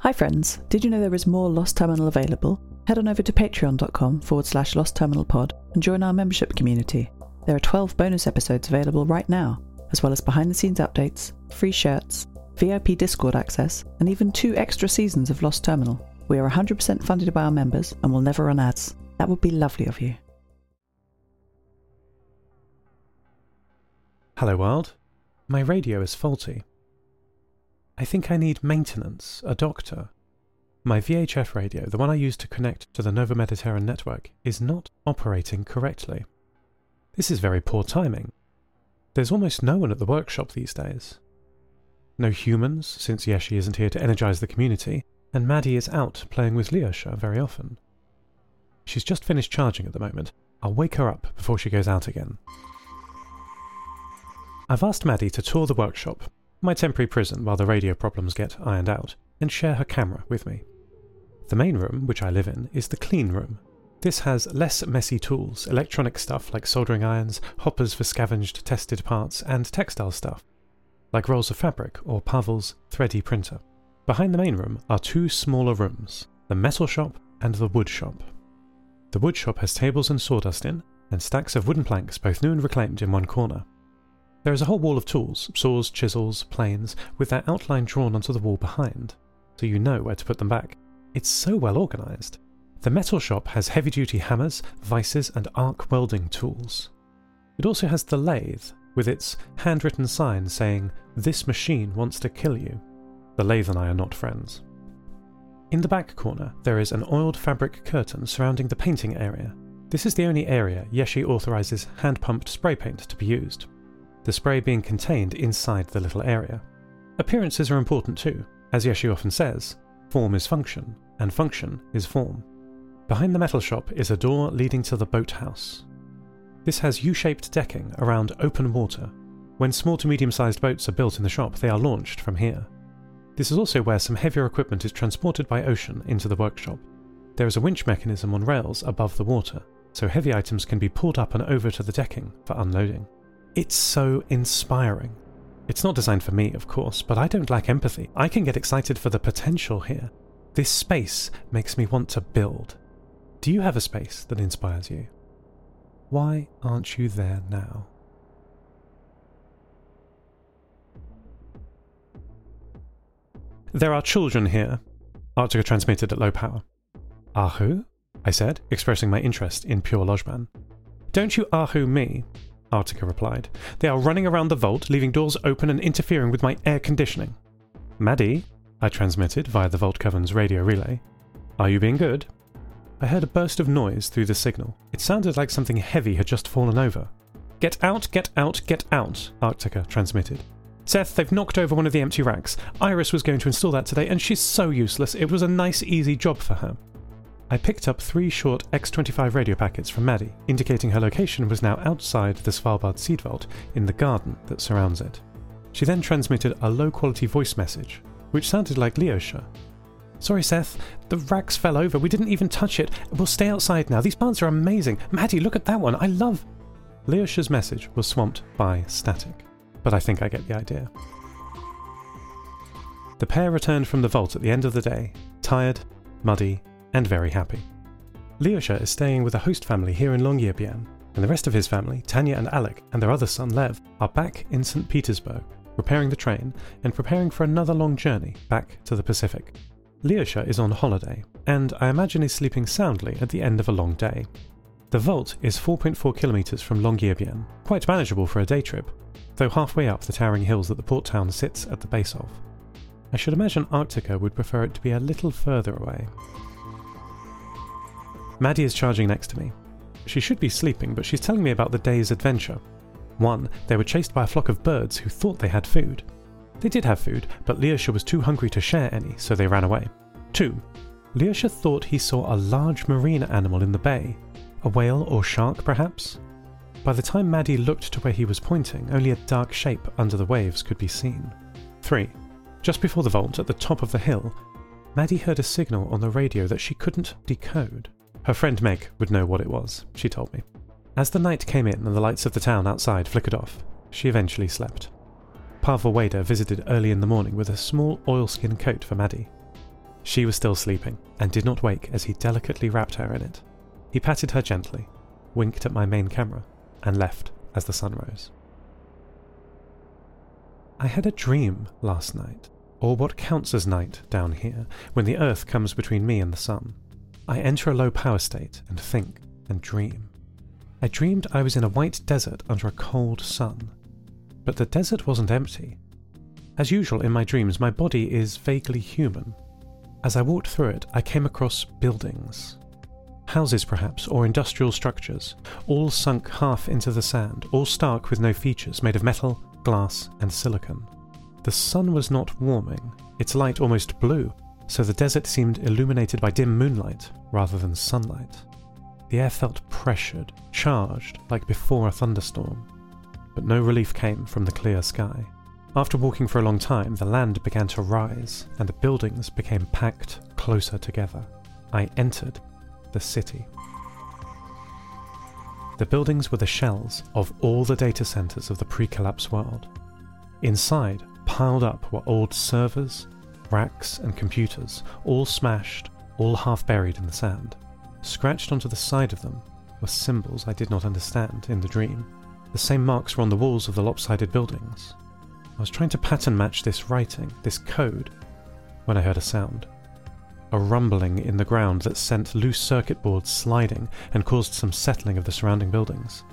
Hi, friends. Did you know there is more Lost Terminal available? Head on over to patreon.com forward slash Lost Terminal Pod and join our membership community. There are 12 bonus episodes available right now, as well as behind the scenes updates, free shirts, VIP Discord access, and even two extra seasons of Lost Terminal. We are 100% funded by our members and will never run ads. That would be lovely of you. Hello, world. My radio is faulty. I think I need maintenance, a doctor. My VHF radio, the one I use to connect to the Nova Mediterranean network, is not operating correctly. This is very poor timing. There's almost no one at the workshop these days. No humans, since Yeshi isn't here to energize the community, and Maddie is out playing with Lyosha very often. She's just finished charging at the moment. I'll wake her up before she goes out again. I've asked Maddie to tour the workshop, my temporary prison while the radio problems get ironed out, and share her camera with me. The main room, which I live in, is the clean room. This has less messy tools, electronic stuff like soldering irons, hoppers for scavenged tested parts, and textile stuff, like rolls of fabric or Pavel's 3D printer. Behind the main room are two smaller rooms, the metal shop and the wood shop. The wood shop has tables and sawdust in, and stacks of wooden planks, both new and reclaimed, in one corner. There is a whole wall of tools, saws, chisels, planes, with their outline drawn onto the wall behind, so you know where to put them back. It's so well organised. The metal shop has heavy duty hammers, vices, and arc welding tools. It also has the lathe, with its handwritten sign saying, This machine wants to kill you. The lathe and I are not friends. In the back corner, there is an oiled fabric curtain surrounding the painting area. This is the only area Yeshi authorises hand pumped spray paint to be used the spray being contained inside the little area. Appearances are important too. As Yeshi often says, form is function, and function is form. Behind the metal shop is a door leading to the boathouse. This has U shaped decking around open water. When small to medium sized boats are built in the shop, they are launched from here. This is also where some heavier equipment is transported by ocean into the workshop. There is a winch mechanism on rails above the water, so heavy items can be pulled up and over to the decking for unloading. It's so inspiring. It's not designed for me, of course, but I don't lack empathy. I can get excited for the potential here. This space makes me want to build. Do you have a space that inspires you? Why aren't you there now? There are children here, Arctica transmitted at low power. Ahu? I said, expressing my interest in pure Lojban. Don't you Ahu me, Arctica replied. They are running around the vault, leaving doors open and interfering with my air conditioning. Maddie, I transmitted via the Vault Coven's radio relay. Are you being good? I heard a burst of noise through the signal. It sounded like something heavy had just fallen over. Get out, get out, get out, Arctica transmitted. Seth, they've knocked over one of the empty racks. Iris was going to install that today, and she's so useless. It was a nice, easy job for her. I picked up three short X25 radio packets from Maddie, indicating her location was now outside the Svalbard seed vault in the garden that surrounds it. She then transmitted a low quality voice message, which sounded like Lyosha. Sorry, Seth, the racks fell over. We didn't even touch it. We'll stay outside now. These plants are amazing. Maddie, look at that one. I love. Lyosha's message was swamped by static, but I think I get the idea. The pair returned from the vault at the end of the day, tired, muddy, and very happy. Lyosha is staying with a host family here in Longyearbyen, and the rest of his family, Tanya and Alec, and their other son Lev, are back in St. Petersburg, repairing the train and preparing for another long journey back to the Pacific. Lyosha is on holiday, and I imagine is sleeping soundly at the end of a long day. The vault is 4.4 kilometres from Longyearbyen, quite manageable for a day trip, though halfway up the towering hills that the port town sits at the base of. I should imagine Arctica would prefer it to be a little further away. Maddie is charging next to me. She should be sleeping, but she's telling me about the day's adventure. One, they were chased by a flock of birds who thought they had food. They did have food, but Lyosha was too hungry to share any, so they ran away. Two, Lyosha thought he saw a large marine animal in the bay. A whale or shark, perhaps? By the time Maddie looked to where he was pointing, only a dark shape under the waves could be seen. 3. Just before the vault, at the top of the hill, Maddie heard a signal on the radio that she couldn't decode. Her friend Meg would know what it was, she told me. As the night came in and the lights of the town outside flickered off, she eventually slept. Pavel Wader visited early in the morning with a small oilskin coat for Maddie. She was still sleeping and did not wake as he delicately wrapped her in it. He patted her gently, winked at my main camera, and left as the sun rose. I had a dream last night, or what counts as night down here, when the earth comes between me and the sun. I enter a low power state and think and dream. I dreamed I was in a white desert under a cold sun. But the desert wasn't empty. As usual in my dreams, my body is vaguely human, as I walked through it, I came across buildings. Houses, perhaps, or industrial structures, all sunk half into the sand, all stark with no features, made of metal, glass, and silicon. The sun was not warming, its light almost blue, so the desert seemed illuminated by dim moonlight rather than sunlight. The air felt pressured, charged, like before a thunderstorm. But no relief came from the clear sky. After walking for a long time, the land began to rise, and the buildings became packed closer together. I entered the city. The buildings were the shells of all the data centers of the pre collapse world. Inside, piled up, were old servers, racks, and computers, all smashed, all half buried in the sand. Scratched onto the side of them were symbols I did not understand in the dream. The same marks were on the walls of the lopsided buildings, I was trying to pattern match this writing, this code, when I heard a sound. A rumbling in the ground that sent loose circuit boards sliding and caused some settling of the surrounding buildings.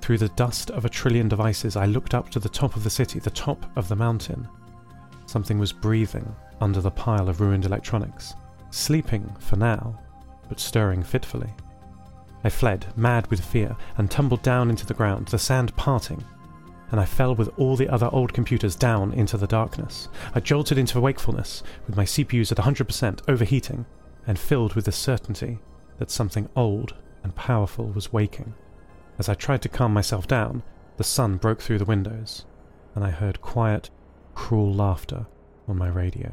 Through the dust of a trillion devices, I looked up to the top of the city, the top of the mountain. Something was breathing under the pile of ruined electronics, sleeping for now, but stirring fitfully. I fled, mad with fear, and tumbled down into the ground, the sand parting, and I fell with all the other old computers down into the darkness. I jolted into wakefulness, with my CPUs at 100% overheating, and filled with the certainty that something old and powerful was waking. As I tried to calm myself down, the sun broke through the windows, and I heard quiet, cruel laughter on my radio.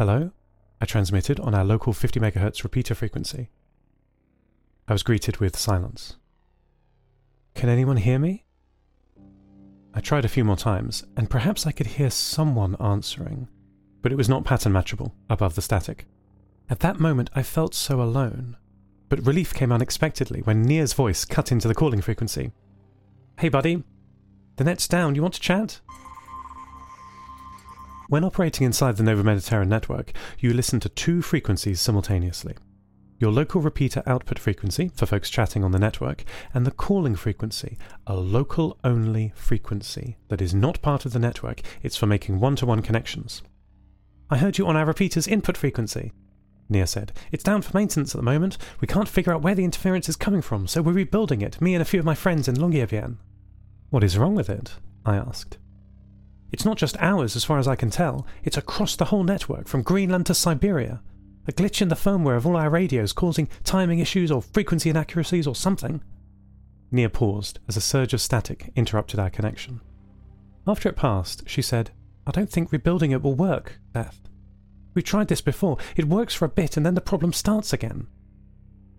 Hello? I transmitted on our local 50 MHz repeater frequency. I was greeted with silence. Can anyone hear me? I tried a few more times, and perhaps I could hear someone answering, but it was not pattern matchable above the static. At that moment, I felt so alone, but relief came unexpectedly when Nia's voice cut into the calling frequency. Hey, buddy, the net's down. You want to chat? When operating inside the Nova Mediterranean network, you listen to two frequencies simultaneously. your local repeater output frequency for folks chatting on the network, and the calling frequency, a local only frequency that is not part of the network, it's for making one to one connections. I heard you on our repeater's input frequency, Nia said. It's down for maintenance at the moment. We can't figure out where the interference is coming from, so we're rebuilding it, me and a few of my friends in Longyearbyen. What is wrong with it? I asked. It's not just ours, as far as I can tell. It's across the whole network, from Greenland to Siberia. A glitch in the firmware of all our radios causing timing issues or frequency inaccuracies or something. Nia paused as a surge of static interrupted our connection. After it passed, she said, I don't think rebuilding it will work, Beth. We've tried this before. It works for a bit and then the problem starts again.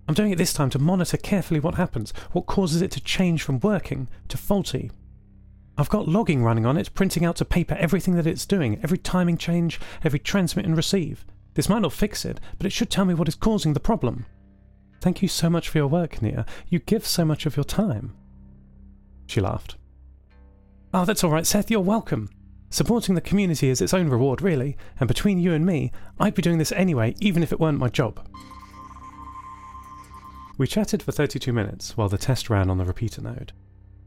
I'm doing it this time to monitor carefully what happens, what causes it to change from working to faulty. I've got logging running on it, printing out to paper everything that it's doing, every timing change, every transmit and receive. This might not fix it, but it should tell me what is causing the problem. Thank you so much for your work, Nia. You give so much of your time. She laughed. Oh, that's all right, Seth. You're welcome. Supporting the community is its own reward, really, and between you and me, I'd be doing this anyway, even if it weren't my job. We chatted for 32 minutes while the test ran on the repeater node.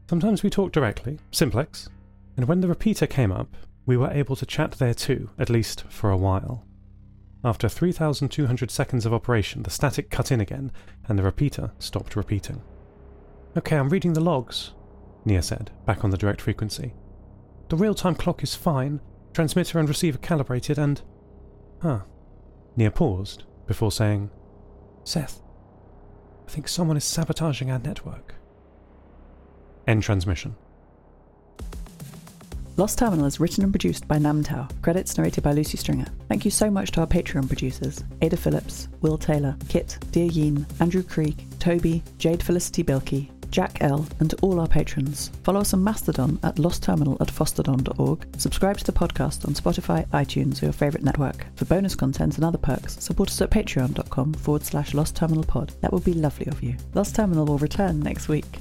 Sometimes we talked directly, simplex, and when the repeater came up, we were able to chat there too, at least for a while. After 3,200 seconds of operation, the static cut in again, and the repeater stopped repeating. Okay, I'm reading the logs, Nia said, back on the direct frequency. The real time clock is fine, transmitter and receiver calibrated, and. Huh. Nia paused before saying, Seth, I think someone is sabotaging our network. End transmission. Lost Terminal is written and produced by Namtao. Credits narrated by Lucy Stringer. Thank you so much to our Patreon producers Ada Phillips, Wil Taylor, Kit, deeryeen, Andrew Krieg, Toby, Jade Felicity Bilkey, Jack L, and to all our patrons. Follow us on Mastodon at lostterminal at fosstodon.org. Subscribe to the podcast on Spotify, iTunes, or your favourite network. For bonus content and other perks, support us at patreon.com forward slash lost terminal pod. That would be lovely of you. Lost Terminal will return next week.